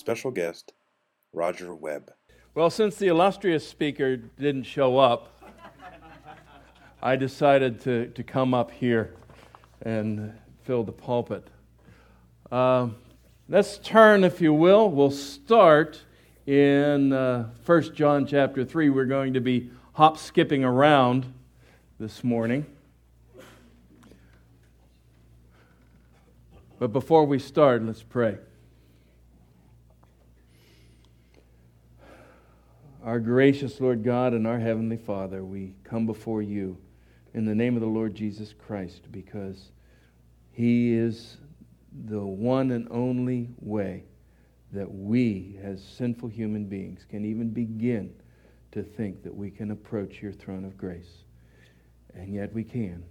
Special guest, Roger Webb. Well, since the illustrious speaker didn't show up, I decided to, to come up here and fill the pulpit. Uh, let's turn, if you will. We'll start in uh, 1 John chapter 3. We're going to be hop skipping around this morning. But before we start, let's pray. Our gracious Lord God and our Heavenly Father, we come before you in the name of the Lord Jesus Christ because He is the one and only way that we, as sinful human beings, can even begin to think that we can approach your throne of grace. And yet we can.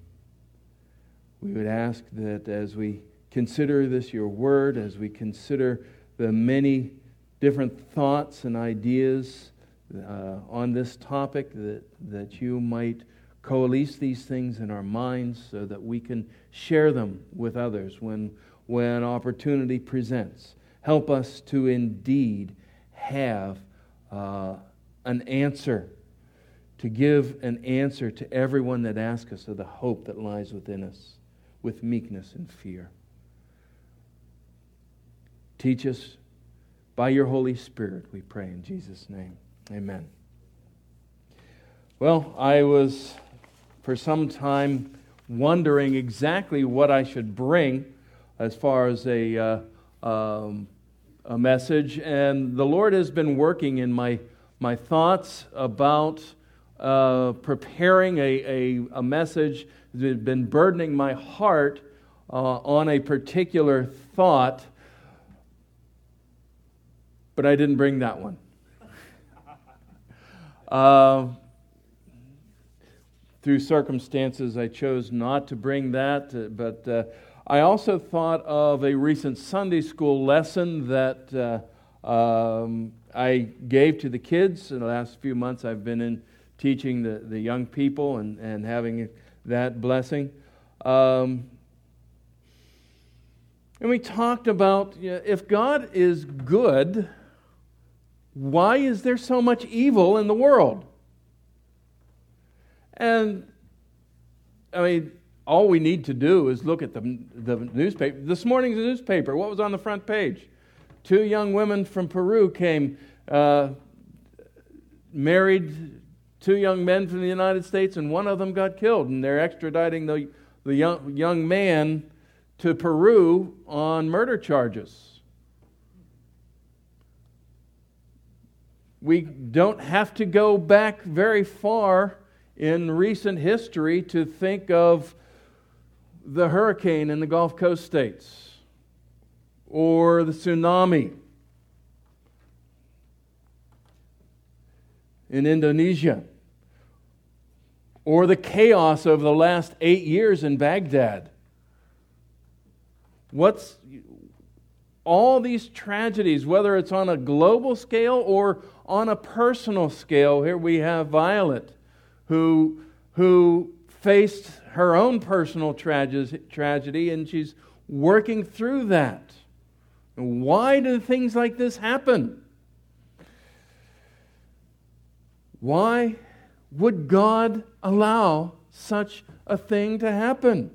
We would ask that as we consider this, your word, as we consider the many different thoughts and ideas uh, on this topic, that, that you might coalesce these things in our minds so that we can share them with others when, when opportunity presents. Help us to indeed have uh, an answer, to give an answer to everyone that asks us of the hope that lies within us with meekness and fear. Teach us by your Holy Spirit, we pray in Jesus' name. Amen. Well, I was for some time wondering exactly what I should bring as far as a, uh, um, a message, and the Lord has been working in my, my thoughts about uh, preparing a, a, a, message that had been burdening my heart uh, on a particular thought, but I didn't bring that one. Uh, through circumstances, I chose not to bring that, uh, but uh, I also thought of a recent Sunday school lesson that uh, um, I gave to the kids. In the last few months, I've been in teaching the, the young people and, and having that blessing. Um, and we talked about you know, if God is good, why is there so much evil in the world? And I mean, all we need to do is look at the, the newspaper. This morning's newspaper, what was on the front page? Two young women from Peru came, uh, married two young men from the United States, and one of them got killed. And they're extraditing the, the young, young man to Peru on murder charges. We don't have to go back very far in recent history to think of the hurricane in the Gulf Coast states or the tsunami in Indonesia or the chaos of the last eight years in Baghdad. What's all these tragedies, whether it's on a global scale or on a personal scale, here we have Violet, who, who faced her own personal tragedy, and she's working through that. Why do things like this happen? Why would God allow such a thing to happen?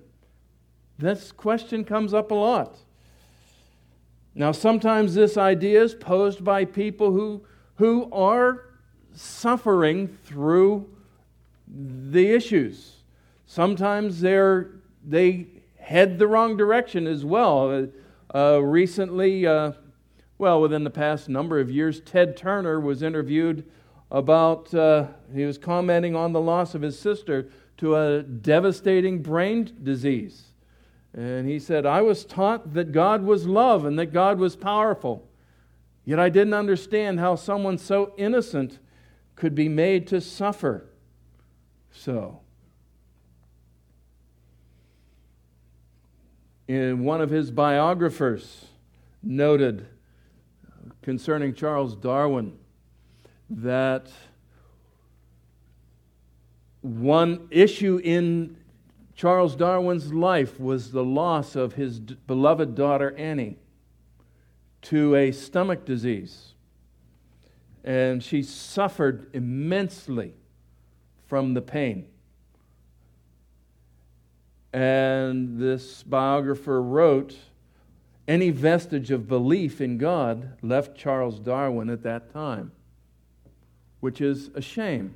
This question comes up a lot. Now, sometimes this idea is posed by people who who are suffering through the issues. Sometimes they're, they head the wrong direction as well. Uh, uh, recently, uh, well, within the past number of years, Ted Turner was interviewed about, uh, he was commenting on the loss of his sister to a devastating brain disease. And he said, I was taught that God was love and that God was powerful. Yet I didn't understand how someone so innocent could be made to suffer so. In one of his biographers noted concerning Charles Darwin that one issue in Charles Darwin's life was the loss of his beloved daughter Annie to a stomach disease. And she suffered immensely from the pain. And this biographer wrote any vestige of belief in God left Charles Darwin at that time, which is a shame.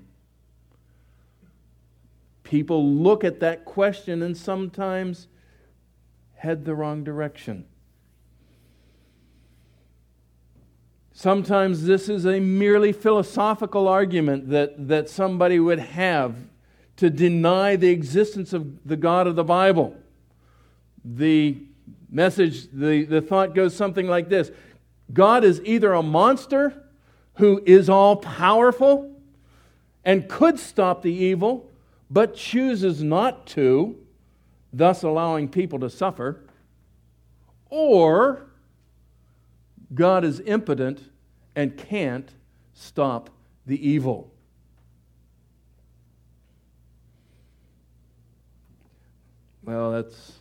People look at that question and sometimes head the wrong direction. Sometimes this is a merely philosophical argument that, that somebody would have to deny the existence of the God of the Bible. The message, the, the thought goes something like this God is either a monster who is all powerful and could stop the evil, but chooses not to, thus allowing people to suffer, or God is impotent and can't stop the evil. Well, that's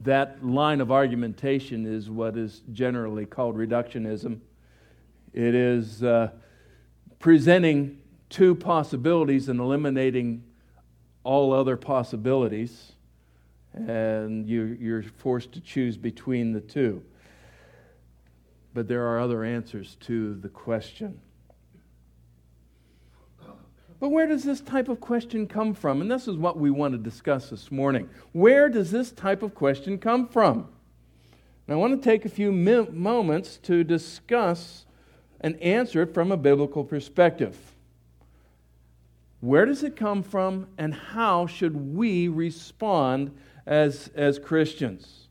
that line of argumentation is what is generally called reductionism. It is uh, presenting two possibilities and eliminating all other possibilities, and you, you're forced to choose between the two. But there are other answers to the question. But where does this type of question come from? And this is what we want to discuss this morning. Where does this type of question come from? And I want to take a few moments to discuss and answer it from a biblical perspective. Where does it come from, and how should we respond as, as Christians?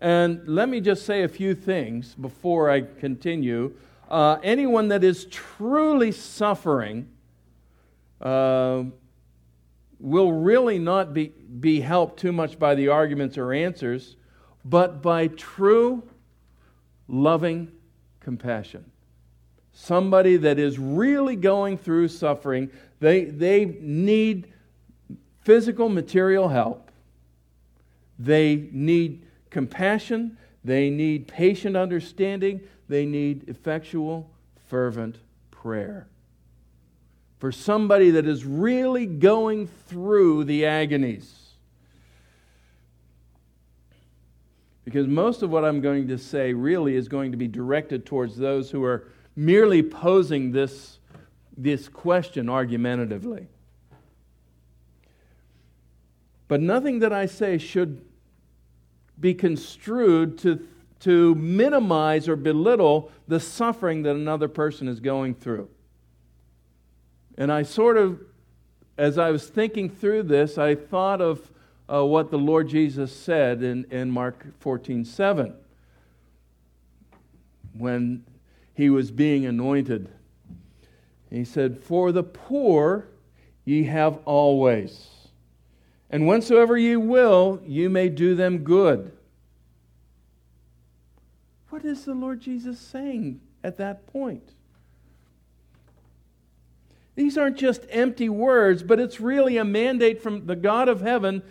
And let me just say a few things before I continue. Uh, anyone that is truly suffering uh, will really not be, be helped too much by the arguments or answers, but by true, loving compassion. Somebody that is really going through suffering, they, they need physical, material help. They need compassion. They need patient understanding. They need effectual, fervent prayer. For somebody that is really going through the agonies. Because most of what I'm going to say really is going to be directed towards those who are merely posing this this question argumentatively. But nothing that I say should be construed to, to minimize or belittle the suffering that another person is going through. And I sort of, as I was thinking through this, I thought of uh, what the Lord Jesus said in, in Mark 14 7 when he was being anointed he said, For the poor ye have always, and whensoever ye will, you may do them good. What is the Lord Jesus saying at that point? These aren't just empty words, but it's really a mandate from the God of heaven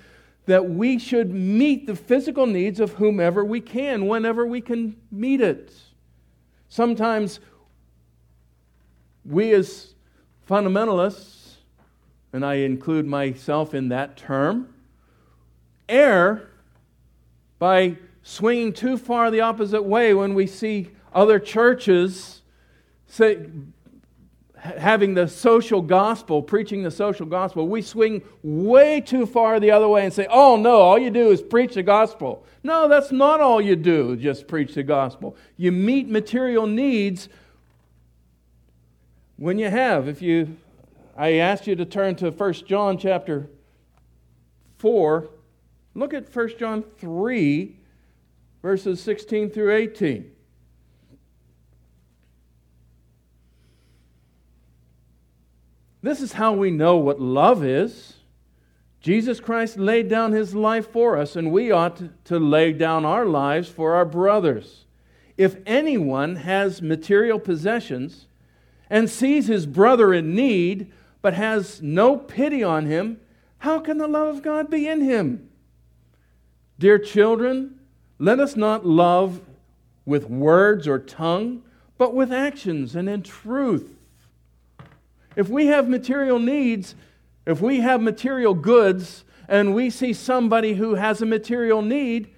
that we should meet the physical needs of whomever we can, whenever we can meet it. Sometimes we as fundamentalists, and I include myself in that term, err by swinging too far the opposite way when we see other churches say, having the social gospel, preaching the social gospel, we swing way too far the other way and say, oh no, all you do is preach the gospel. No, that's not all you do, just preach the gospel. You meet material needs when you have, if you, I asked you to turn to 1 John chapter 4, Look at 1 John 3, verses 16 through 18. This is how we know what love is. Jesus Christ laid down his life for us, and we ought to lay down our lives for our brothers. If anyone has material possessions and sees his brother in need, but has no pity on him, how can the love of God be in him? Dear children, let us not love with words or tongue, but with actions and in truth. If we have material needs, if we have material goods, and we see somebody who has a material need,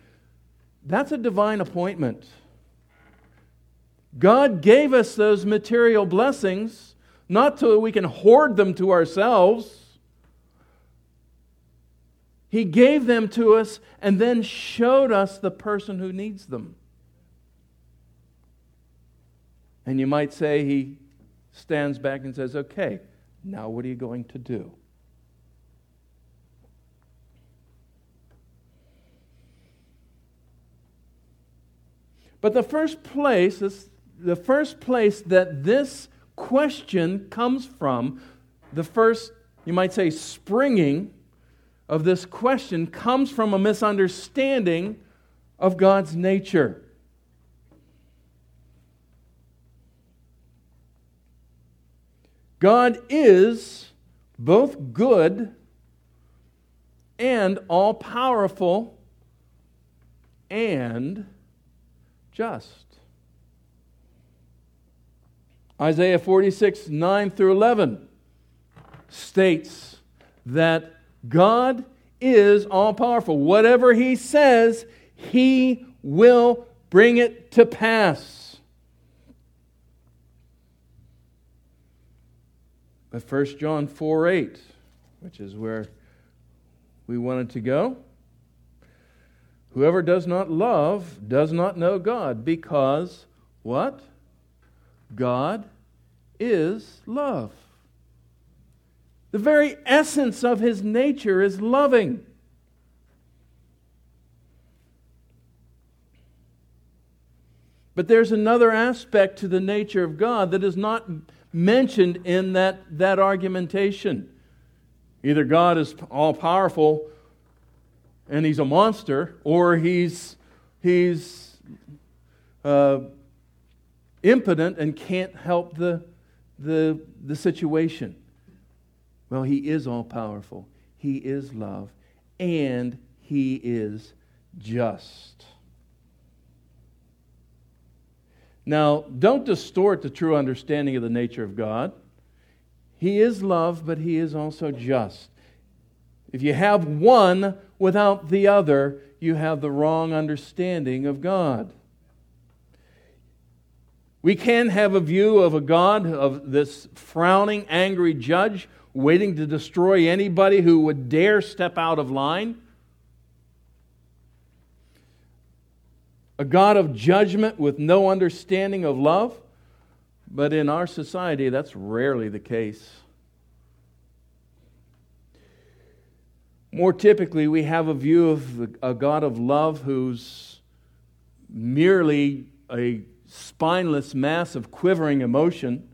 that's a divine appointment. God gave us those material blessings not so that we can hoard them to ourselves. He gave them to us and then showed us the person who needs them. And you might say he stands back and says, Okay, now what are you going to do? But the first place, the first place that this question comes from, the first, you might say, springing of this question comes from a misunderstanding of God's nature. God is both good and all powerful and just. Isaiah 46, 9 through 11 states that God is all powerful. Whatever He says, He will bring it to pass. But 1 John 4 8, which is where we wanted to go. Whoever does not love does not know God, because what? God is love. The very essence of his nature is loving. But there's another aspect to the nature of God that is not mentioned in that, that argumentation. Either God is all powerful and he's a monster, or he's, he's uh, impotent and can't help the, the, the situation. Well, he is all powerful, he is love, and he is just. Now, don't distort the true understanding of the nature of God. He is love, but He is also just. If you have one without the other, you have the wrong understanding of God. We can have a view of a God, of this frowning, angry judge, waiting to destroy anybody who would dare step out of line. a God of judgment with no understanding of love. But in our society, that's rarely the case. More typically, we have a view of a God of love who's merely a spineless mass of quivering emotion,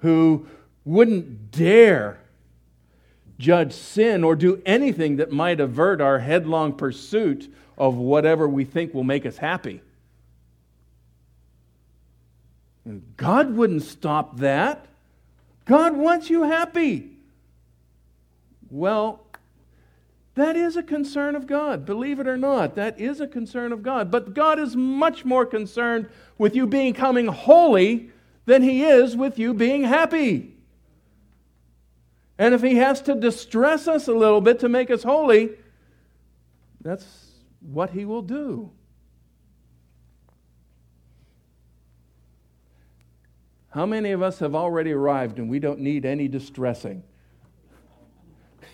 who wouldn't dare judge sin or do anything that might avert our headlong pursuit of whatever we think will make us happy. And God wouldn't stop that. God wants you happy. Well, that is a concern of God. Believe it or not, that is a concern of God. But God is much more concerned with you becoming holy than He is with you being happy. And if He has to distress us a little bit to make us holy, that's what he will do. How many of us have already arrived and we don't need any distressing?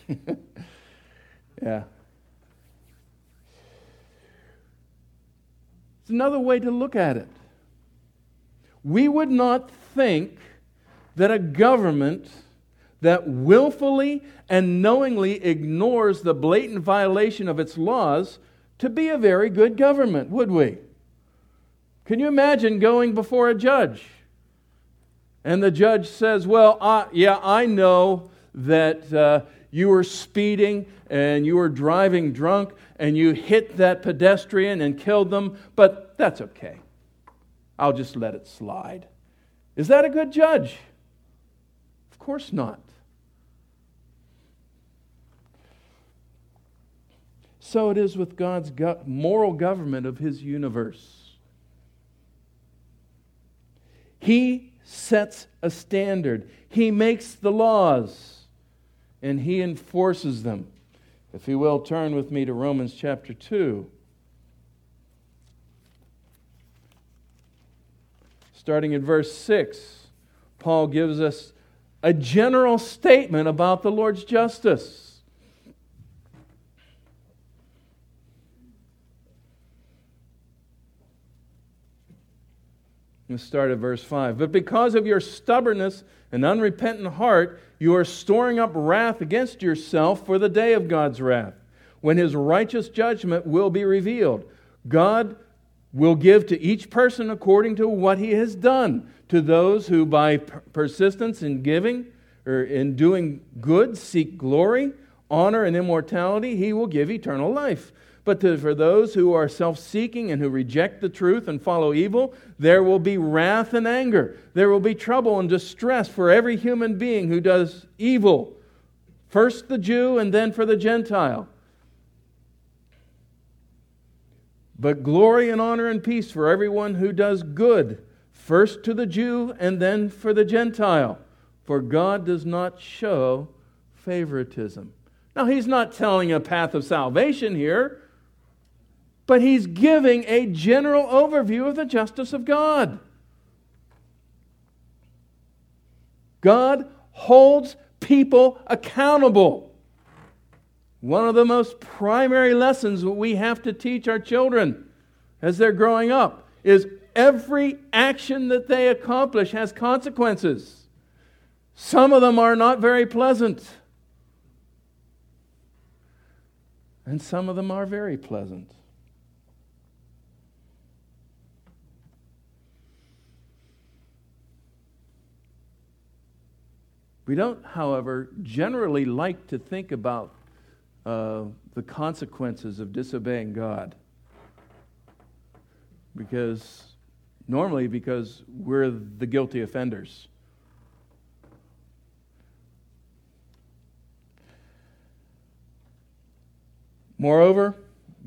yeah. It's another way to look at it. We would not think that a government that willfully and knowingly ignores the blatant violation of its laws to be a very good government, would we? Can you imagine going before a judge? And the judge says, Well, uh, yeah, I know that uh, you were speeding and you were driving drunk and you hit that pedestrian and killed them, but that's okay. I'll just let it slide. Is that a good judge? Of course not. So it is with God's moral government of his universe. He sets a standard, he makes the laws, and he enforces them. If you will, turn with me to Romans chapter 2. Starting in verse 6, Paul gives us a general statement about the Lord's justice. Let's start at verse 5. But because of your stubbornness and unrepentant heart, you are storing up wrath against yourself for the day of God's wrath, when his righteous judgment will be revealed. God will give to each person according to what he has done. To those who, by persistence in giving or in doing good, seek glory, honor, and immortality, he will give eternal life. But to, for those who are self seeking and who reject the truth and follow evil, there will be wrath and anger. There will be trouble and distress for every human being who does evil. First the Jew and then for the Gentile. But glory and honor and peace for everyone who does good, first to the Jew and then for the Gentile. For God does not show favoritism. Now, he's not telling a path of salvation here but he's giving a general overview of the justice of God. God holds people accountable. One of the most primary lessons that we have to teach our children as they're growing up is every action that they accomplish has consequences. Some of them are not very pleasant, and some of them are very pleasant. We don't, however, generally like to think about uh, the consequences of disobeying God. Because, normally, because we're the guilty offenders. Moreover,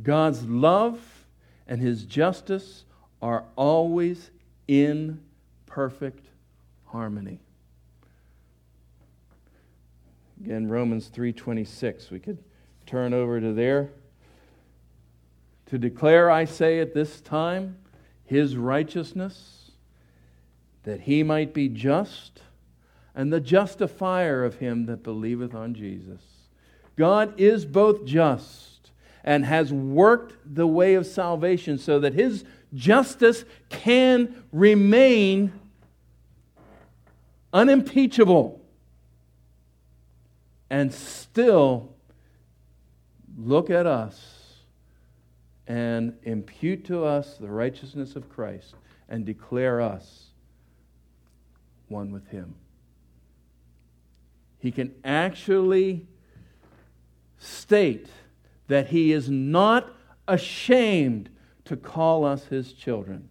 God's love and his justice are always in perfect harmony. Again, Romans 3:26. We could turn over to there. To declare, I say at this time, his righteousness, that he might be just and the justifier of him that believeth on Jesus. God is both just and has worked the way of salvation so that his justice can remain unimpeachable and still look at us and impute to us the righteousness of Christ and declare us one with Him. He can actually state that He is not ashamed to call us His children.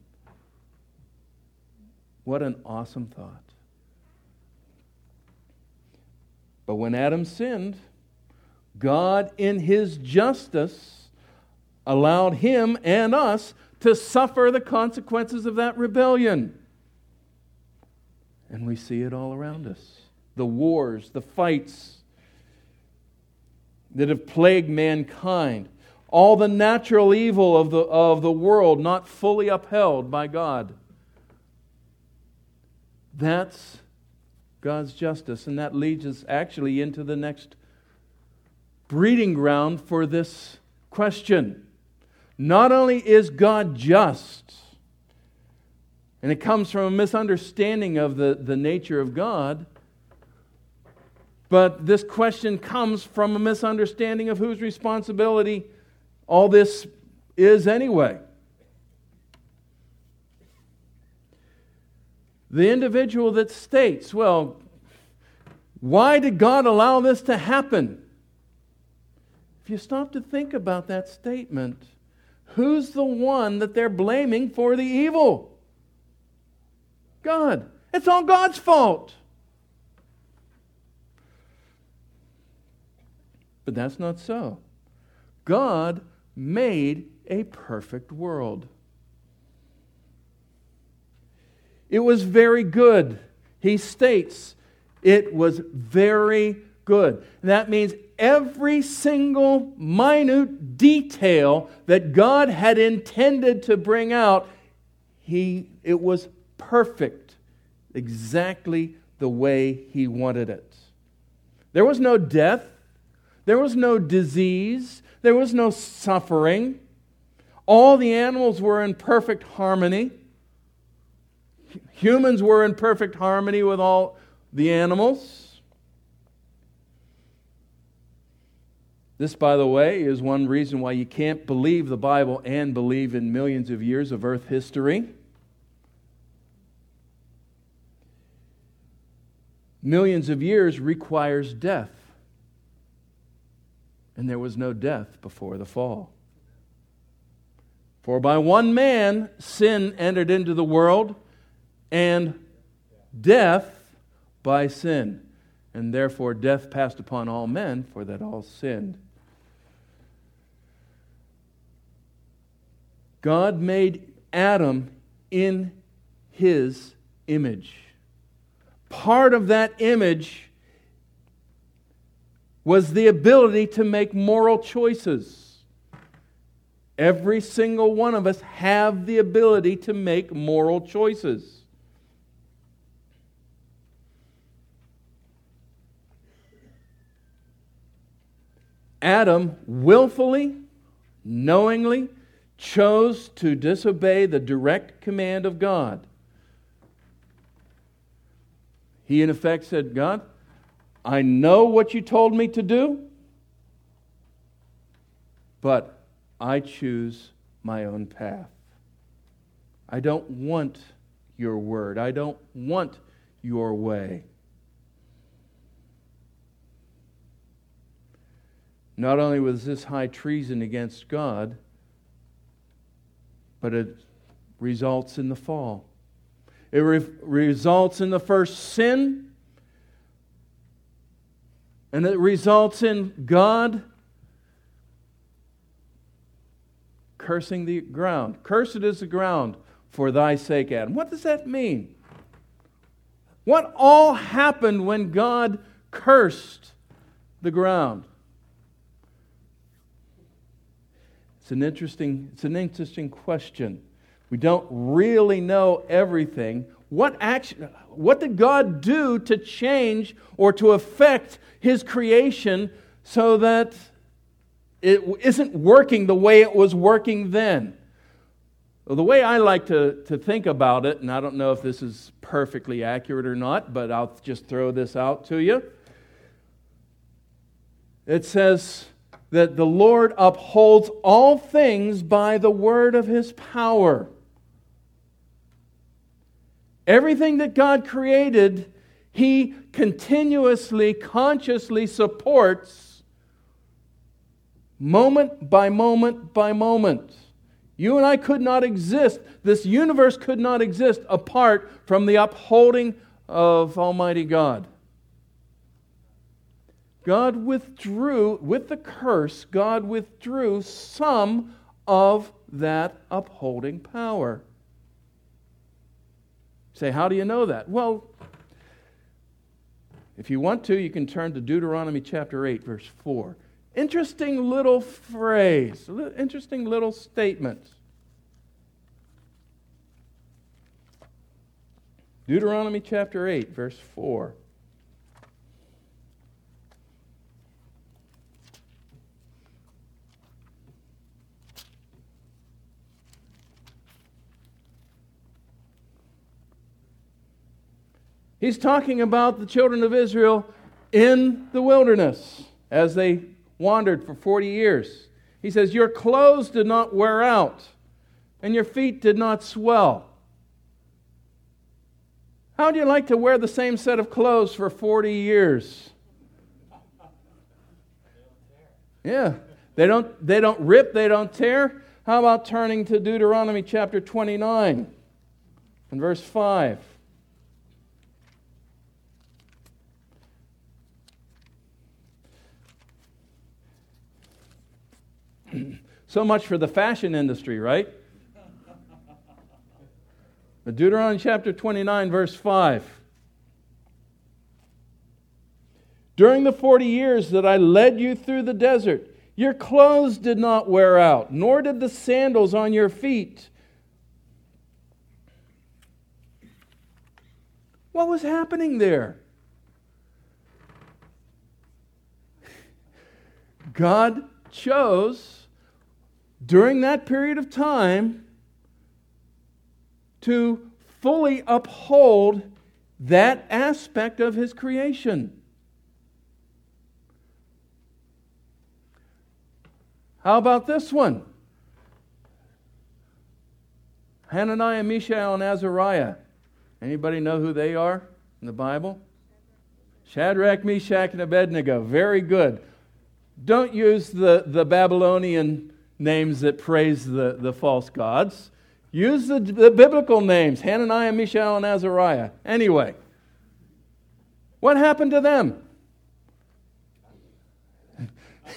What an awesome thought. But when Adam sinned, God, in his justice, allowed him and us to suffer the consequences of that rebellion. And we see it all around us the wars, the fights that have plagued mankind, all the natural evil of the, of the world not fully upheld by God. That's God's justice. And that leads us actually into the next breeding ground for this question. Not only is God just, and it comes from a misunderstanding of the, the nature of God, But this question comes from a misunderstanding of whose responsibility all this is anyway. The individual that states, well, why did God allow this to happen? If you stop to think about that statement, who's the one that they're blaming for the evil? God. It's all God's fault. But that's not so. God made a perfect world. It was very good. He states it was very good. That means every single minute detail that God had intended to bring out, he, it was perfect, exactly the way He wanted it. There was no death, there was no disease, there was no suffering. All the animals were in perfect harmony. Humans were in perfect harmony with all the animals. This, by the way, is one reason why you can't believe the Bible and believe in millions of years of earth history. Millions of years requires death. And there was no death before the fall. For by one man sin entered into the world and death by sin. And therefore death passed upon all men, for that all sinned. God made Adam in his image. Part of that image was the ability to make moral choices. Every single one of us have the ability to make moral choices. Adam willfully, knowingly chose to disobey the direct command of God. He, in effect, said, God, I know what you told me to do, but I choose my own path. I don't want your word, I don't want your way. Not only was this high treason against God, but it results in the fall. It re- results in the first sin, and it results in God cursing the ground. Cursed is the ground for thy sake, Adam. What does that mean? What all happened when God cursed the ground? It's an interesting, it's an interesting question. We don't really know everything. What action what did God do to change or to affect his creation so that it isn't working the way it was working then? Well, the way I like to, to think about it, and I don't know if this is perfectly accurate or not, but I'll just throw this out to you. It says, that the Lord upholds all things by the word of his power. Everything that God created, he continuously, consciously supports moment by moment by moment. You and I could not exist, this universe could not exist apart from the upholding of Almighty God. God withdrew, with the curse, God withdrew some of that upholding power. Say, how do you know that? Well, if you want to, you can turn to Deuteronomy chapter 8, verse 4. Interesting little phrase, interesting little statement. Deuteronomy chapter 8, verse 4. He's talking about the children of Israel in the wilderness as they wandered for 40 years. He says, Your clothes did not wear out, and your feet did not swell. How do you like to wear the same set of clothes for 40 years? Yeah. They don't, they don't rip, they don't tear. How about turning to Deuteronomy chapter 29 and verse 5? so much for the fashion industry, right? But Deuteronomy chapter 29, verse 5. During the 40 years that I led you through the desert, your clothes did not wear out, nor did the sandals on your feet. What was happening there? God chose during that period of time to fully uphold that aspect of his creation. How about this one? Hananiah, Mishael, and Azariah. Anybody know who they are in the Bible? Shadrach, Meshach, and Abednego. Very good. Don't use the, the Babylonian names that praise the, the false gods. Use the, the biblical names Hananiah, Mishael, and Azariah. Anyway, what happened to them?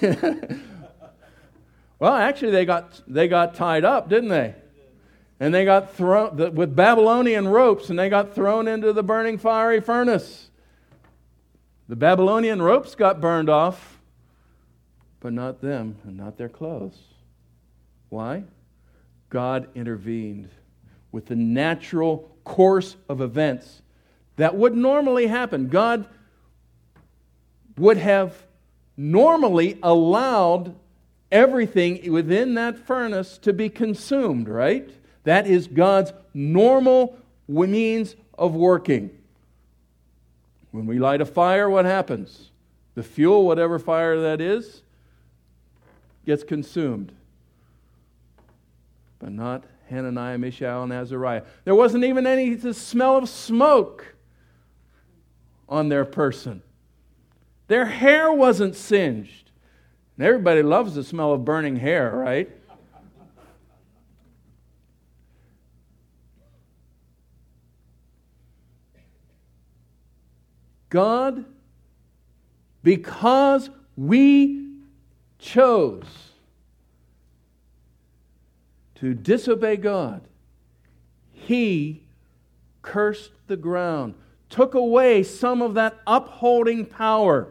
well, actually, they got, they got tied up, didn't they? And they got thrown with Babylonian ropes and they got thrown into the burning fiery furnace. The Babylonian ropes got burned off, but not them and not their clothes. Why? God intervened with the natural course of events that would normally happen. God would have normally allowed everything within that furnace to be consumed, right? That is God's normal means of working. When we light a fire, what happens? The fuel, whatever fire that is, gets consumed but not Hananiah, Mishael, and Azariah. There wasn't even any smell of smoke on their person. Their hair wasn't singed. And everybody loves the smell of burning hair, right? God, because we chose to disobey God, he cursed the ground, took away some of that upholding power.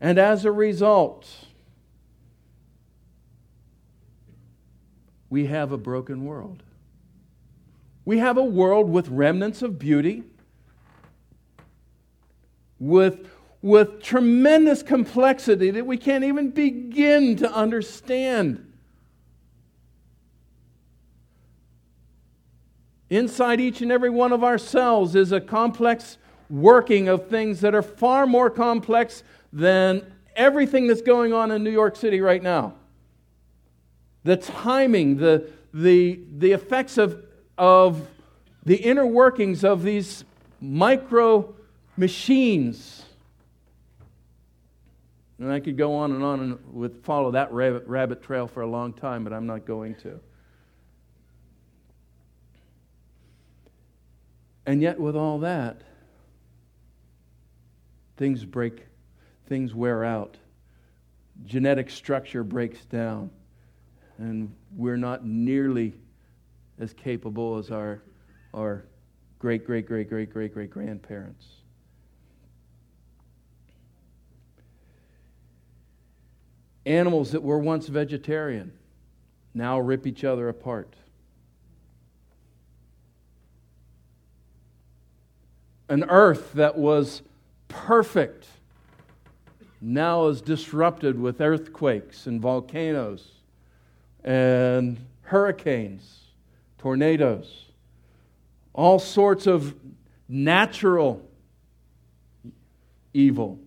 And as a result, we have a broken world. We have a world with remnants of beauty, with, with tremendous complexity that we can't even begin to understand. Inside each and every one of our cells is a complex working of things that are far more complex than everything that's going on in New York City right now. The timing, the, the, the effects of, of the inner workings of these micro machines. And I could go on and on and with follow that rabbit, rabbit trail for a long time, but I'm not going to. And yet, with all that, things break, things wear out. Genetic structure breaks down, and we're not nearly as capable as our, our great, great, great, great, great, great grandparents. Animals that were once vegetarian now rip each other apart. An earth that was perfect now is disrupted with earthquakes and volcanoes and hurricanes, tornadoes, all sorts of natural evil.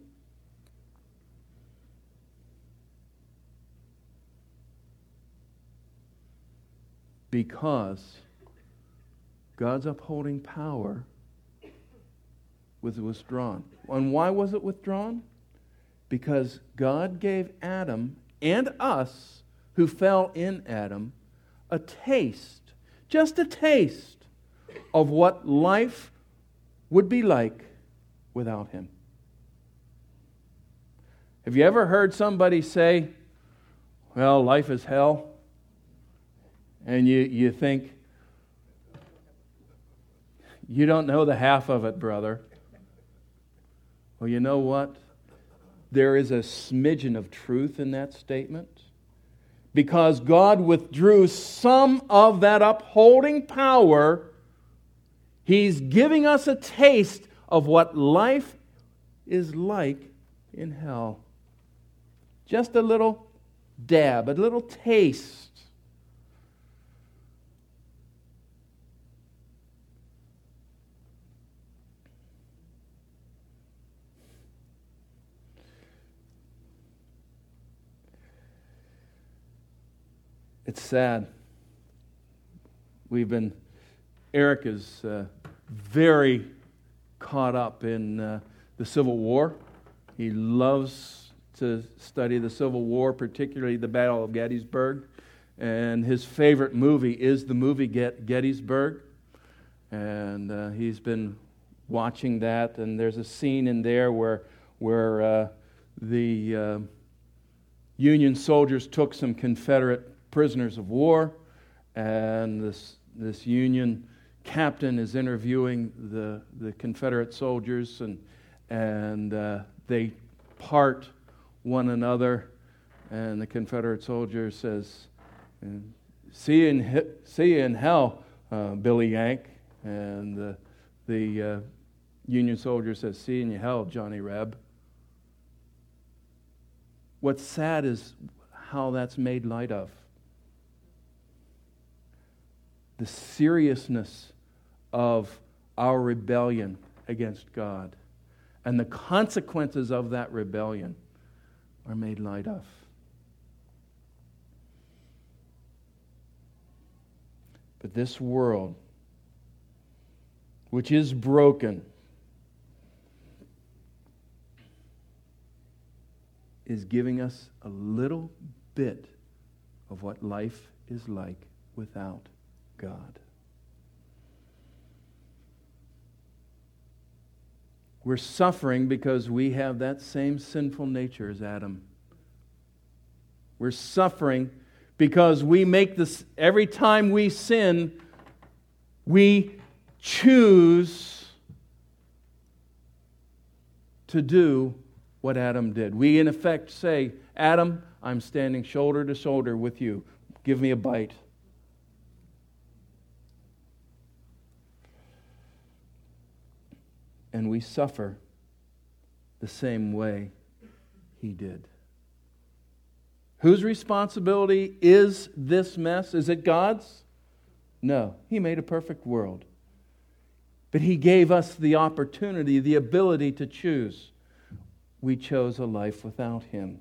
Because God's upholding power was withdrawn. And why was it withdrawn? Because God gave Adam and us, who fell in Adam, a taste, just a taste, of what life would be like without Him. Have you ever heard somebody say, Well, life is hell? And you, you think, You don't know the half of it, brother. Well, you know what? There is a smidgen of truth in that statement. Because God withdrew some of that upholding power, He's giving us a taste of what life is like in hell. Just a little dab, a little taste. It's sad. We've been, Eric is uh, very caught up in uh, the Civil War. He loves to study the Civil War, particularly the Battle of Gettysburg. And his favorite movie is the movie Get- Gettysburg. And uh, he's been watching that. And there's a scene in there where, where uh, the uh, Union soldiers took some Confederate prisoners of war, and this, this Union captain is interviewing the, the Confederate soldiers, and, and uh, they part one another, and the Confederate soldier says, See you in, see you in hell, uh, Billy Yank. And the, the uh, Union soldier says, See you in hell, Johnny Reb. What's sad is how that's made light of. The seriousness of our rebellion against God. And the consequences of that rebellion are made light of. But this world, which is broken, is giving us a little bit of what life is like without God. We're suffering because we have that same sinful nature as Adam. We're suffering because we make this, every time we sin, we choose to do what Adam did. We, in effect, say, Adam, I'm standing shoulder to shoulder with you. Give me a bite. And we suffer the same way he did. Whose responsibility is this mess? Is it God's? No. He made a perfect world. But He gave us the opportunity, the ability to choose. We chose a life without Him.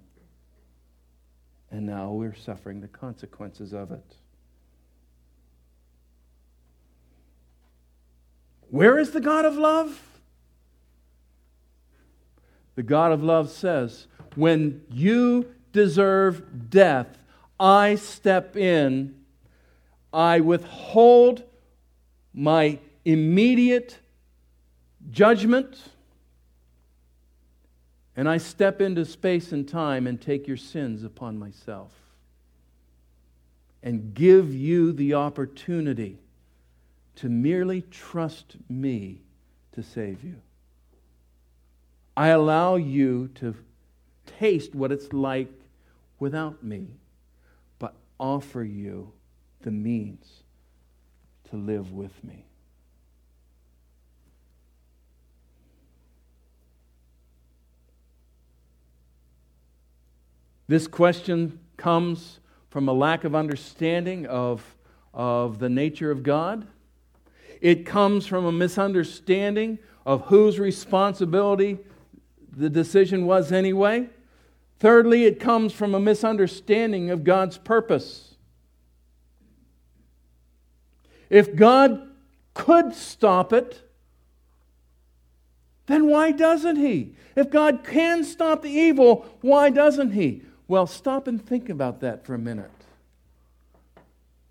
And now we're suffering the consequences of it. Where is the God of love? The God of love says, When you deserve death, I step in, I withhold my immediate judgment, and I step into space and time and take your sins upon myself and give you the opportunity to merely trust me to save you. I allow you to taste what it's like without me, but offer you the means to live with me. This question comes from a lack of understanding of, of the nature of God. It comes from a misunderstanding of whose responsibility the decision was anyway. Thirdly, it comes from a misunderstanding of God's purpose. If God could stop it, then why doesn't He? If God can stop the evil, why doesn't He? Well, stop and think about that for a minute.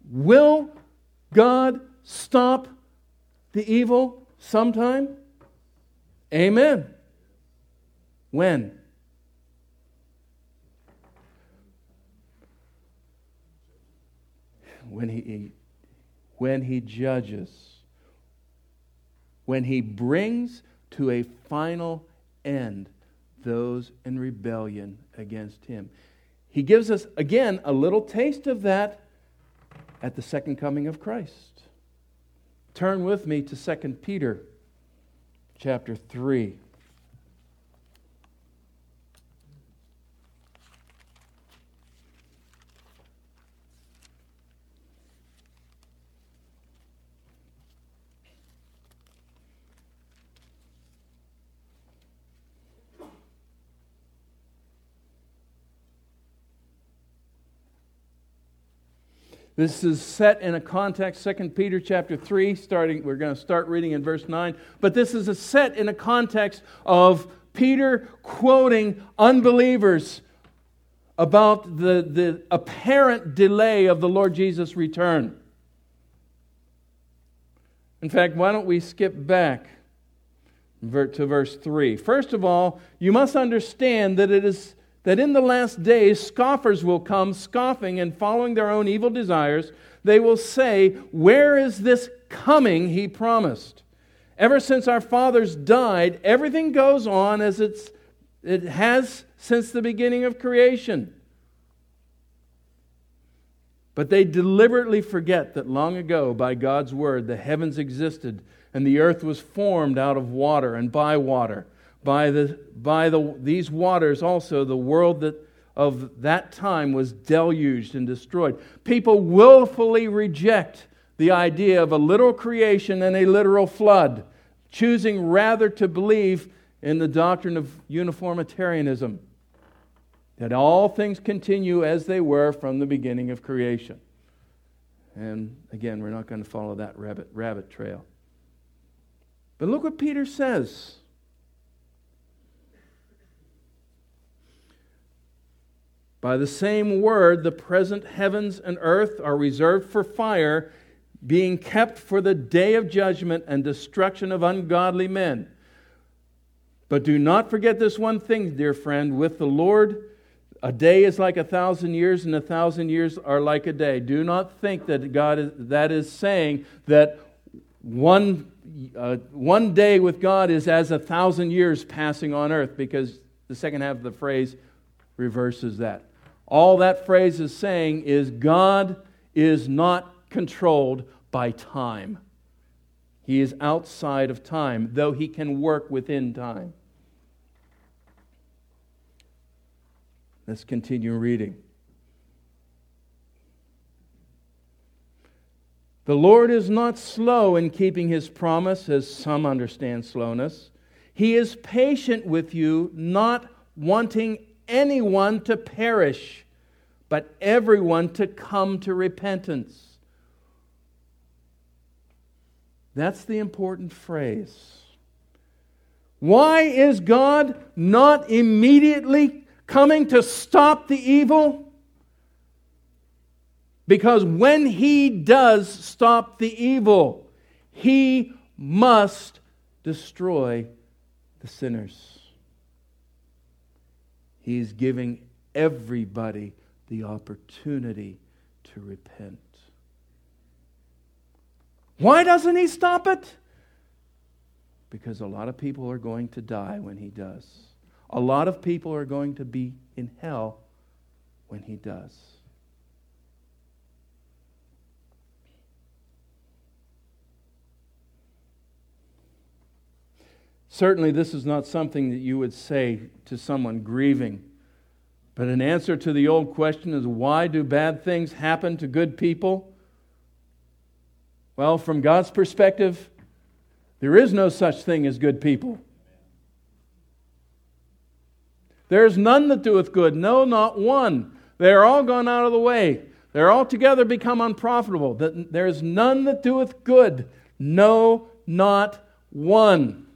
Will God stop the evil sometime? Amen. When? When he, when he judges, when he brings to a final end those in rebellion against him. He gives us, again, a little taste of that at the second coming of Christ. Turn with me to 2 Peter chapter 3. This is set in a context, 2 Peter chapter 3, starting, we're going to start reading in verse 9. But this is a set in a context of Peter quoting unbelievers about the, the apparent delay of the Lord Jesus' return. In fact, why don't we skip back to verse 3? First of all, you must understand that it is that in the last days scoffers will come, scoffing and following their own evil desires. They will say, Where is this coming he promised? Ever since our fathers died, everything goes on as it's, it has since the beginning of creation. But they deliberately forget that long ago, by God's word, the heavens existed and the earth was formed out of water and by water by, the, by the, these waters also the world that, of that time was deluged and destroyed. People willfully reject the idea of a literal creation and a literal flood, choosing rather to believe in the doctrine of uniformitarianism that all things continue as they were from the beginning of creation. And again, we're not going to follow that rabbit, rabbit trail. But look what Peter says. By the same word, the present heavens and earth are reserved for fire, being kept for the day of judgment and destruction of ungodly men. But do not forget this one thing, dear friend. With the Lord, a day is like a thousand years, and a thousand years are like a day. Do not think that God is, that is saying that one, uh, one day with God is as a thousand years passing on earth, because the second half of the phrase reverses that. All that phrase is saying is God is not controlled by time. He is outside of time, though he can work within time. Let's continue reading. The Lord is not slow in keeping his promise, as some understand slowness. He is patient with you, not wanting anyone to perish, but everyone to come to repentance. That's the important phrase. Why is God not immediately coming to stop the evil? Because when He does stop the evil, He must destroy the sinners. He's giving everybody the opportunity to repent. Why doesn't he stop it? Because a lot of people are going to die when he does. A lot of people are going to be in hell when he does. Certainly, this is not something that you would say to someone grieving. But an answer to the old question is why do bad things happen to good people? Well, from God's perspective, there is no such thing as good people. There is none that doeth good, no, not one. They are all gone out of the way. They're altogether become unprofitable. There is none that doeth good, no, not one.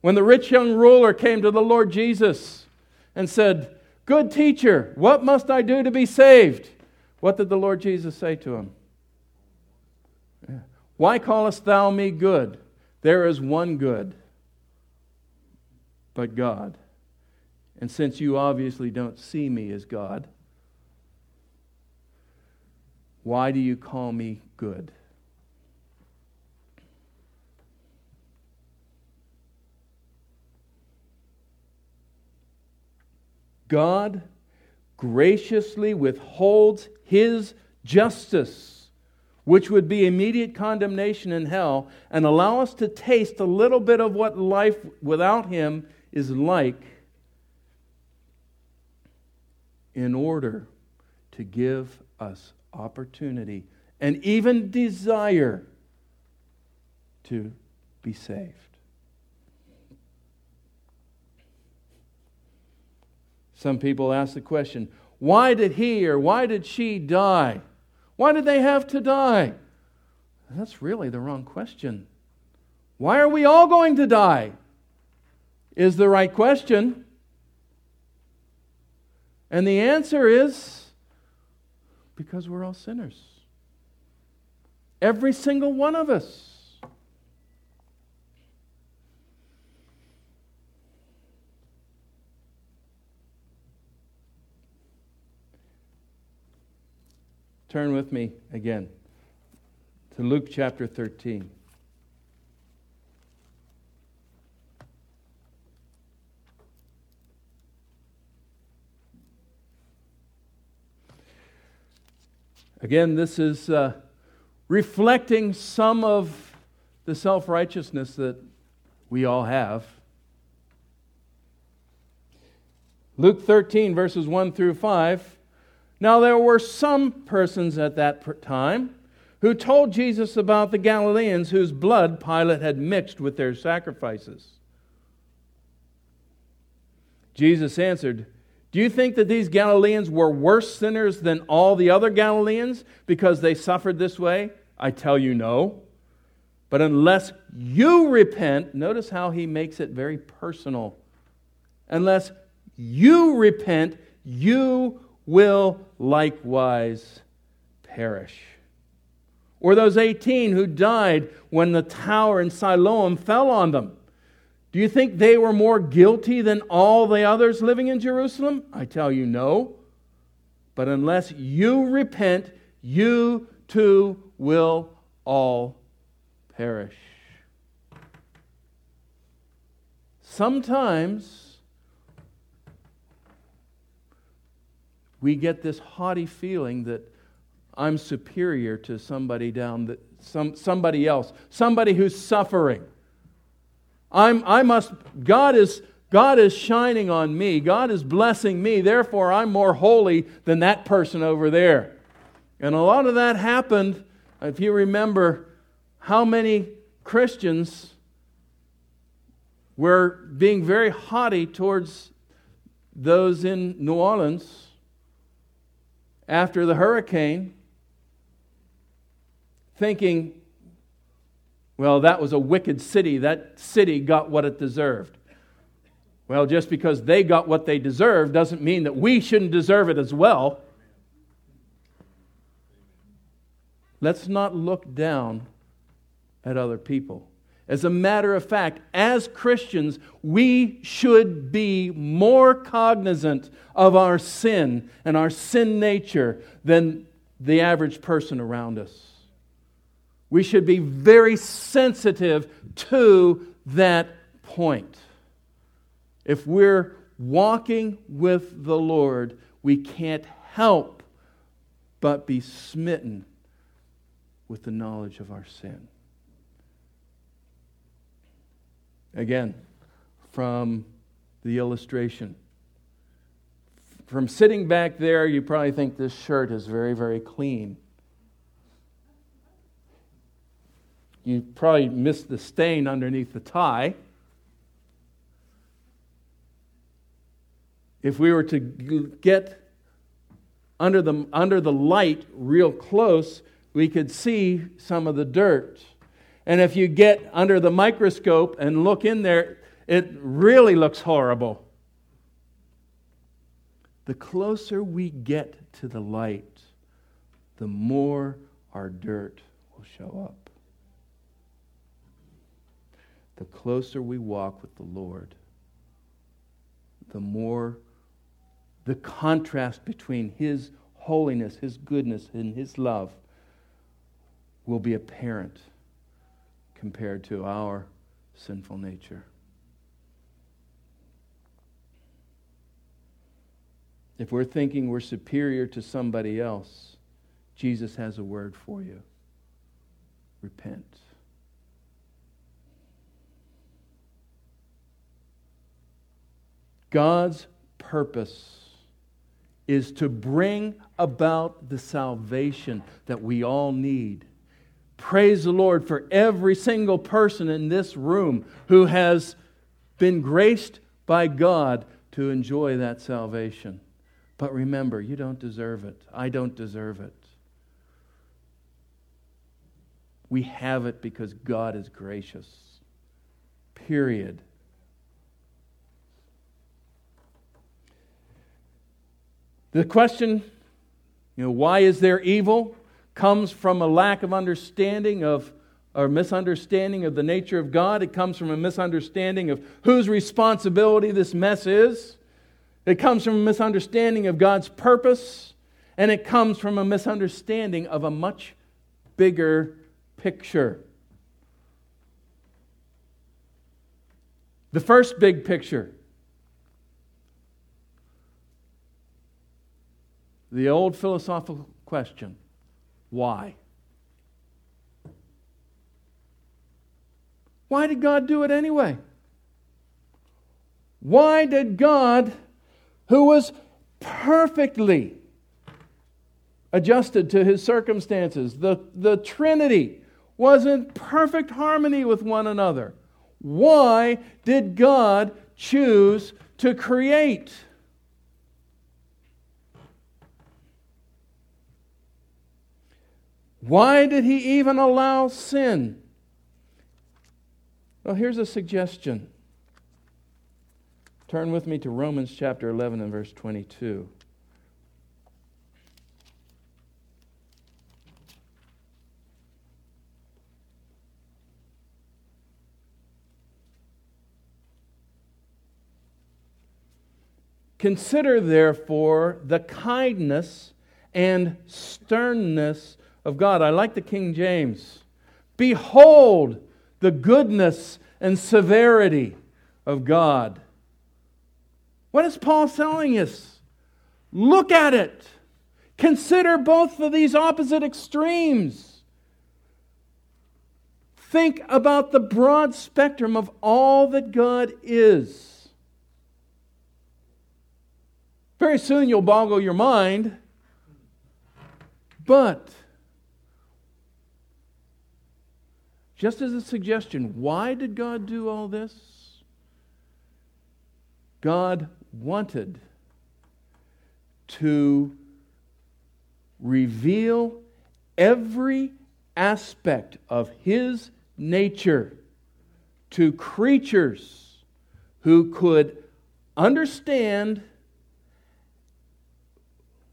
When the rich young ruler came to the Lord Jesus and said, Good teacher, what must I do to be saved? What did the Lord Jesus say to him? Why callest thou me good? There is one good, but God. And since you obviously don't see me as God, why do you call me good? God graciously withholds his justice, which would be immediate condemnation in hell, and allow us to taste a little bit of what life without him is like in order to give us opportunity and even desire to be saved. Some people ask the question why did he or why did she die? Why did they have to die? That's really the wrong question. Why are we all going to die? Is the right question. And the answer is because we're all sinners. Every single one of us. Turn with me again to Luke chapter 13. Again, this is uh, reflecting some of the self righteousness that we all have. Luke 13, verses 1 through 5 now, there were some persons at that time who told Jesus about the Galileans whose blood Pilate had mixed with their sacrifices. Jesus answered, Do you think that these Galileans were worse sinners than all the other Galileans because they suffered this way? I tell you no. But unless you repent, notice how he makes it very personal. Unless you repent, you will likewise perish. Or those 18 who died when the tower in Siloam fell on them. Do you think they were more guilty than all the others living in Jerusalem? I tell you, no. But unless you repent, you too will all perish. Sometimes we get this haughty feeling that I'm superior to somebody down the, some, somebody else, somebody who's suffering. I'm, I must, God is, God is shining on me. God is blessing me. Therefore, I'm more holy than that person over there. And a lot of that happened, if you remember, how many Christians were being very haughty towards those in New Orleans after the hurricane, thinking, well, that was a wicked city. That city got what it deserved. Well, just because they got what they deserved doesn't mean that we shouldn't deserve it as well. Let's not look down at other people. As a matter of fact, as Christians, we should be more cognizant of our sin and our sin nature than the average person around us. We should be very sensitive to that point. If we're walking with the Lord, we can't help but be smitten with the knowledge of our sin. Again, from the illustration. From sitting back there, you probably think this shirt is very, very clean. You probably missed the stain underneath the tie. if we were to get under the, under the light real close, we could see some of the dirt. And if you get under the microscope and look in there, it really looks horrible. The closer we get to the light, the more our dirt will show up. The closer we walk with the Lord, the more the contrast between His holiness, His goodness, and His love will be apparent compared to our sinful nature. If we're thinking we're superior to somebody else, Jesus has a word for you repent. God's purpose is to bring about the salvation that we all need. Praise the Lord for every single person in this room who has been graced by God to enjoy that salvation. But remember, you don't deserve it. I don't deserve it. We have it because God is gracious. Period. The question, you know, why is there evil, comes from a lack of understanding of or misunderstanding of the nature of God. It comes from a misunderstanding of whose responsibility this mess is. It comes from a misunderstanding of God's purpose. And it comes from a misunderstanding of a much bigger picture. The first big picture The old philosophical question why? Why did God do it anyway? Why did God, who was perfectly adjusted to his circumstances, the, the Trinity was in perfect harmony with one another, why did God choose to create? Why did he even allow sin? Well, here's a suggestion. Turn with me to Romans chapter 11 and verse 22. Consider, therefore, the kindness and sternness of God. I like the King James. Behold the goodness and severity of God. What is Paul telling us? Look at it. Consider both of these opposite extremes. Think about the broad spectrum of all that God is. Very soon you'll boggle your mind, but Just as a suggestion, why did God do all this? God wanted to reveal every aspect of His nature to creatures who could understand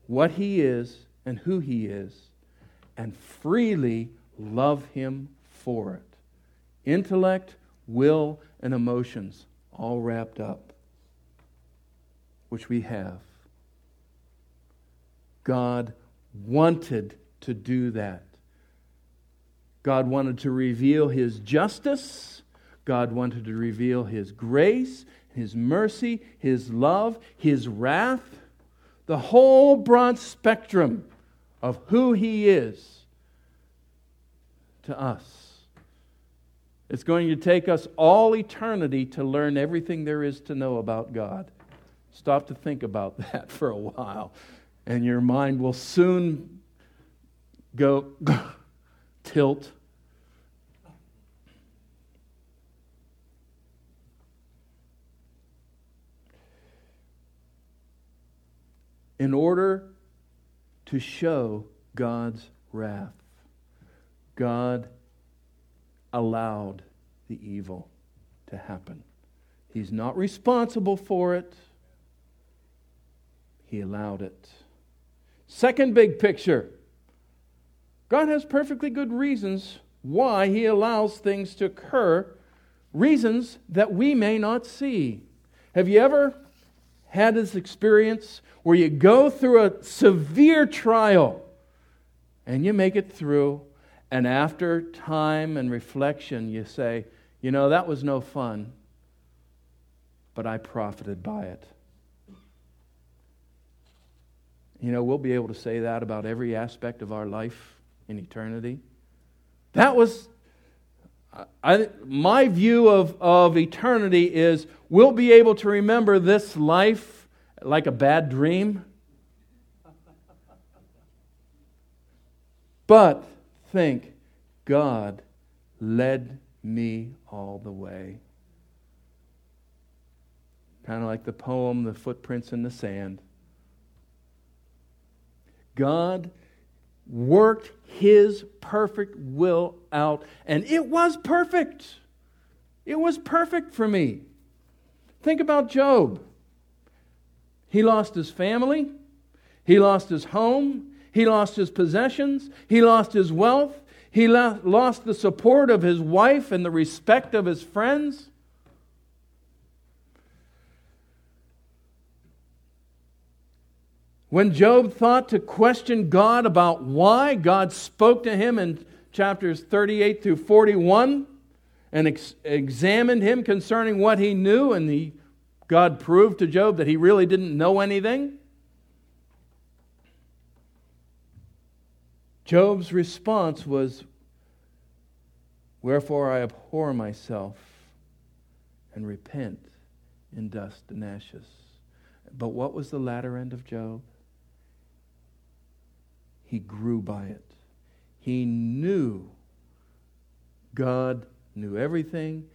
what He is and who He is and freely love Him for it intellect, will, and emotions all wrapped up, which we have. God wanted to do that. God wanted to reveal His justice. God wanted to reveal His grace, His mercy, His love, His wrath, the whole broad spectrum of who He is to us. It's going to take us all eternity to learn everything there is to know about God. Stop to think about that for a while, and your mind will soon go tilt. in order to show God's wrath. God allowed the evil to happen. He's not responsible for it, He allowed it. Second big picture God has perfectly good reasons why He allows things to occur, reasons that we may not see. Have you ever had this experience where you go through a severe trial and you make it through, and after time and reflection, you say, You know, that was no fun, but I profited by it. You know, we'll be able to say that about every aspect of our life in eternity. That was, I, my view of, of eternity is we'll be able to remember this life like a bad dream. But think, God led me all the way. Kind of like the poem, The Footprints in the Sand. God worked his perfect will out, and it was perfect. It was perfect for me. Think about Job. He lost his family, he lost his home, he lost his possessions, he lost his wealth, he lost the support of his wife and the respect of his friends. When Job thought to question God about why, God spoke to him in chapters 38 through 41 and ex- examined him concerning what he knew, and he, God proved to Job that he really didn't know anything. Job's response was, Wherefore I abhor myself and repent in dust and ashes. But what was the latter end of Job? he grew by it. He knew God knew everything,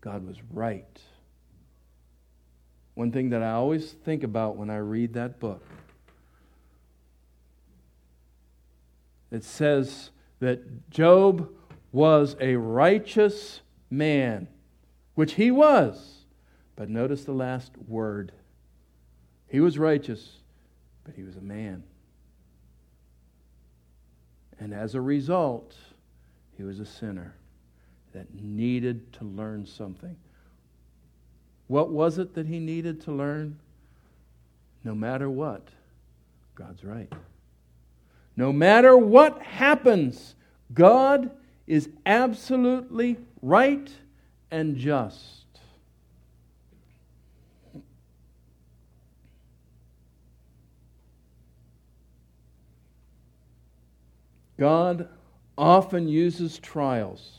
God was right. One thing that I always think about when I read that book it says that Job was a righteous man, which he was. But notice the last word. He was righteous, but he was a man. And as a result, he was a sinner that needed to learn something. What was it that he needed to learn? No matter what, God's right. No matter what happens, God is absolutely right and just. God often uses trials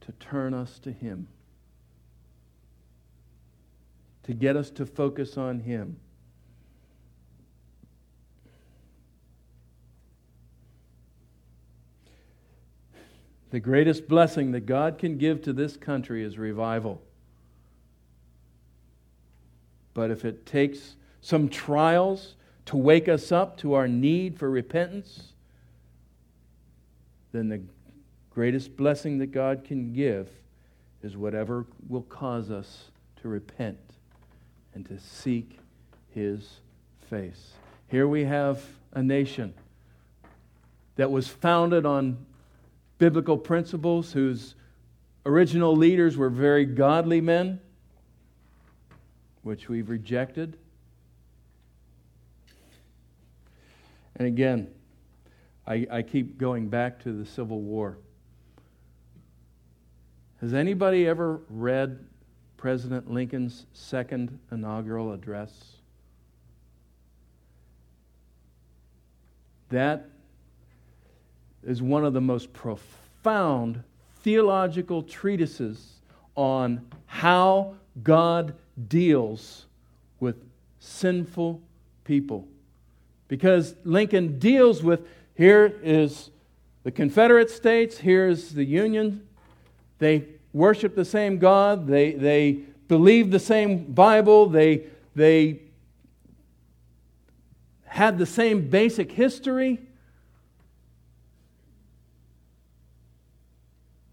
to turn us to Him, to get us to focus on Him. The greatest blessing that God can give to this country is revival. But if it takes some trials to wake us up to our need for repentance, then the greatest blessing that God can give is whatever will cause us to repent and to seek His face. Here we have a nation that was founded on biblical principles, whose original leaders were very godly men, which we've rejected. And again, I, I keep going back to the Civil War. Has anybody ever read President Lincoln's second inaugural address? That is one of the most profound theological treatises on how God deals with sinful people. Because Lincoln deals with here is the Confederate States, here's the Union. They worship the same God, they, they believe the same Bible, they, they had the same basic history.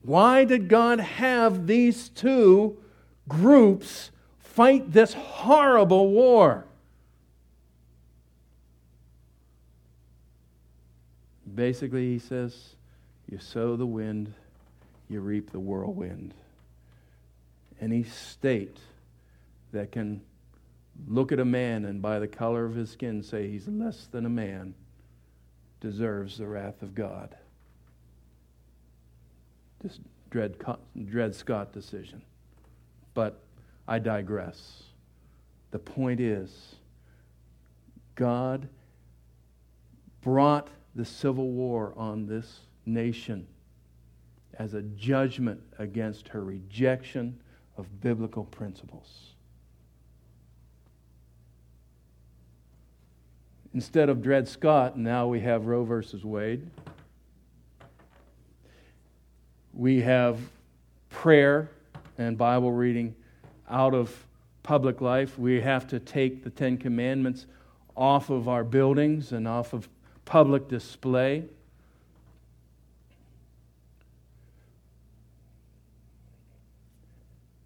Why did God have these two groups fight this horrible war? Basically, he says, you sow the wind, you reap the whirlwind. Any state that can look at a man and by the color of his skin say he's less than a man deserves the wrath of God. This Dred, Dred Scott decision. But I digress. The point is, God brought the Civil War on this nation as a judgment against her rejection of biblical principles. Instead of Dred Scott, now we have Roe versus Wade. We have prayer and Bible reading out of public life. We have to take the Ten Commandments off of our buildings and off of public display.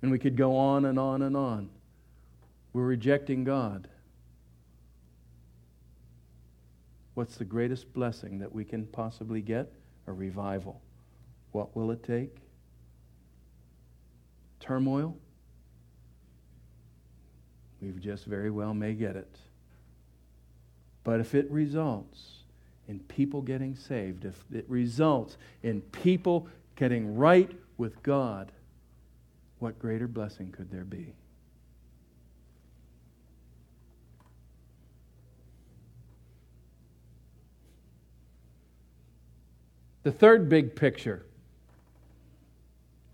And we could go on and on and on. We're rejecting God. What's the greatest blessing that we can possibly get? A revival. What will it take? Turmoil? We just very well may get it. But if it results in people getting saved, if it results in people getting right with God, what greater blessing could there be? The third big picture.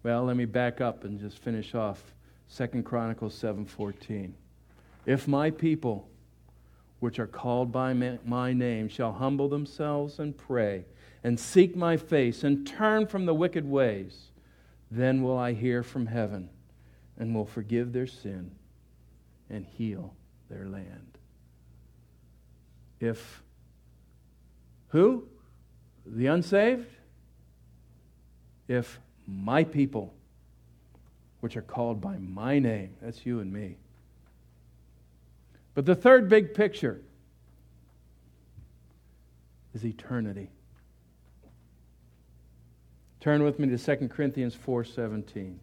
Well, let me back up and just finish off Second Chronicles 7:14. If my people which are called by my name shall humble themselves and pray and seek my face and turn from the wicked ways, then will I hear from heaven and will forgive their sin and heal their land. If who? The unsaved? If my people, which are called by my name, that's you and me, but the third big picture is eternity. Turn with me to 2 Corinthians 4:17.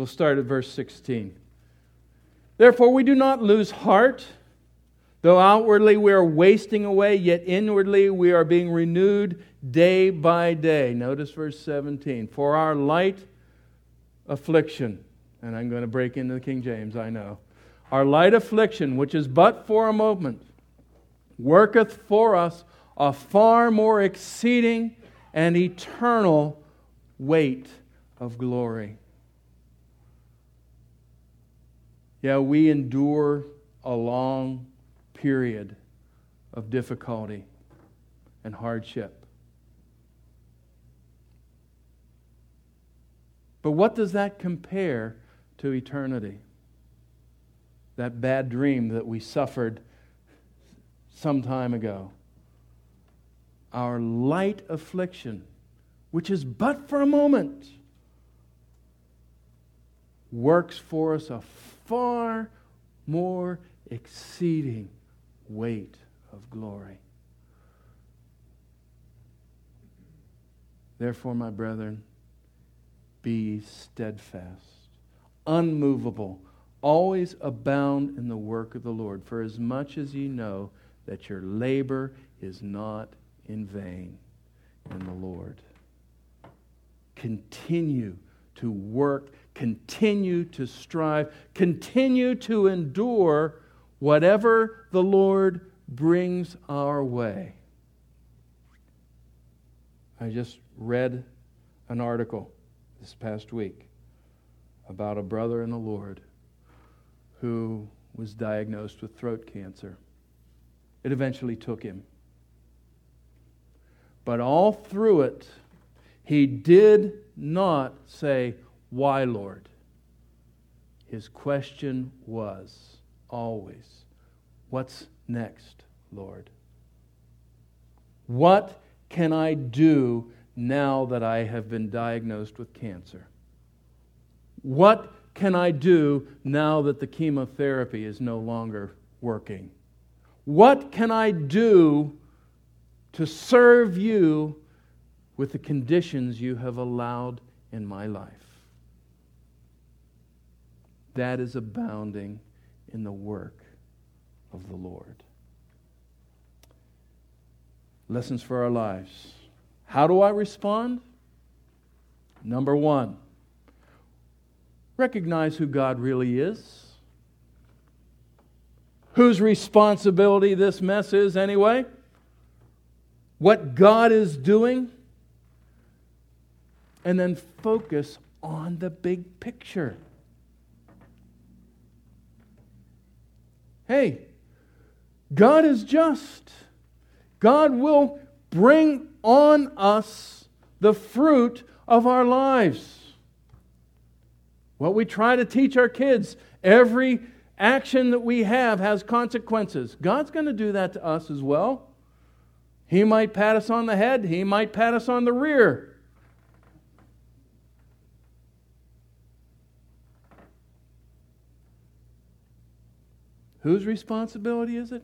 We'll start at verse 16. Therefore, we do not lose heart. Though outwardly we are wasting away, yet inwardly we are being renewed day by day. Notice verse 17. For our light affliction, and I'm going to break into the King James, I know. Our light affliction, which is but for a moment, worketh for us a far more exceeding and eternal weight of glory. Yeah, we endure a long period of difficulty and hardship. But what does that compare to eternity? That bad dream that we suffered some time ago. Our light affliction, which is but for a moment, works for us a far more exceeding weight of glory. Therefore, my brethren, be steadfast, unmovable, always abound in the work of the Lord, for as much as ye know that your labor is not in vain in the Lord. Continue to work, continue to strive, continue to endure whatever the Lord brings our way. I just read an article this past week about a brother in the Lord who was diagnosed with throat cancer. It eventually took him. But all through it, he did not say, Why, Lord? His question was always, What's next, Lord? What can I do now that I have been diagnosed with cancer? What can I do now that the chemotherapy is no longer working? What can I do to serve you with the conditions you have allowed in my life? That is abounding in the work of the Lord. Lessons for our lives. How do I respond? Number one, recognize who God really is. Whose responsibility this mess is, anyway? What God is doing? And then focus on the big picture. Hey, God is just. God will bring on us the fruit of our lives. What we try to teach our kids every action that we have has consequences. God's going to do that to us as well. He might pat us on the head, He might pat us on the rear. Whose responsibility is it?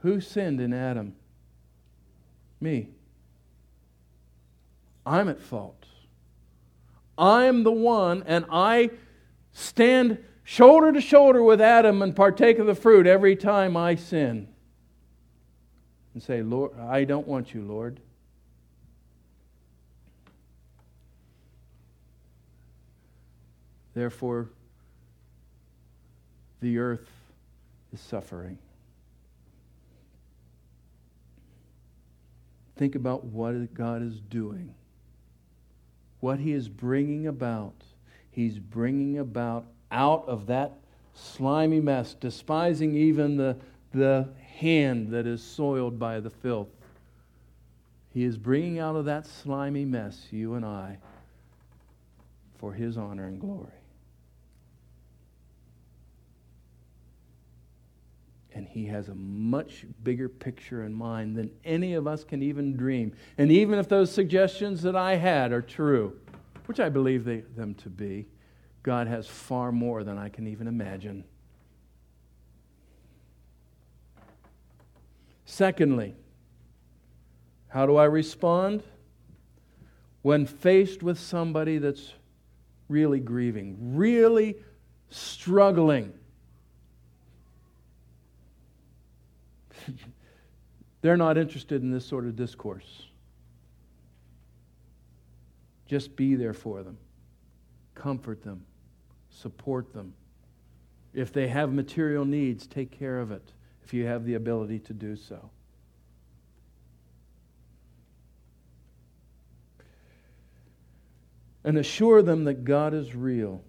Who sinned in Adam? Me. I'm at fault. I'm the one, and I stand shoulder to shoulder with Adam and partake of the fruit every time I sin. And say, Lord, I don't want you, Lord. Therefore, the earth is suffering. Think about what God is doing what he is bringing about. He's bringing about out of that slimy mess, despising even the, the hand that is soiled by the filth. He is bringing out of that slimy mess you and I for his honor and glory. And he has a much bigger picture in mind than any of us can even dream. And even if those suggestions that I had are true, which I believe they, them to be, God has far more than I can even imagine. Secondly, how do I respond? When faced with somebody that's really grieving, really struggling They're not interested in this sort of discourse. Just be there for them, comfort them, support them. If they have material needs, take care of it if you have the ability to do so. And assure them that God is real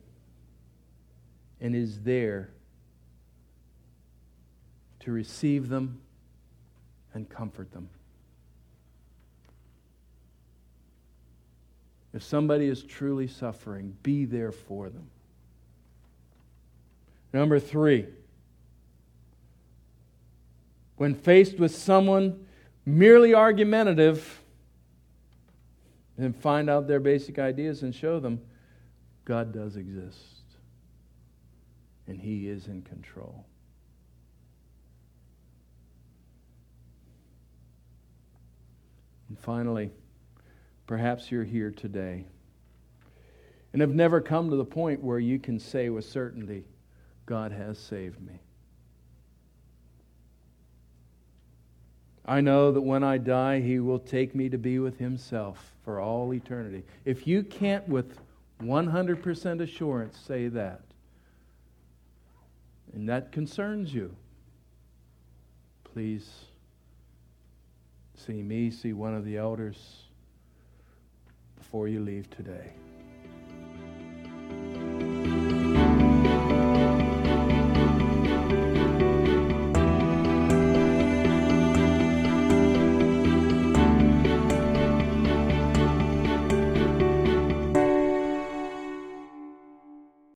and is there to receive them and comfort them. If somebody is truly suffering, be there for them. Number three, when faced with someone merely argumentative, then find out their basic ideas and show them God does exist and He is in control. And finally, perhaps you're here today and have never come to the point where you can say with certainty, God has saved me. I know that when I die, He will take me to be with Himself for all eternity. If you can't, with 100% assurance, say that, and that concerns you, please see me, see one of the elders before you leave today.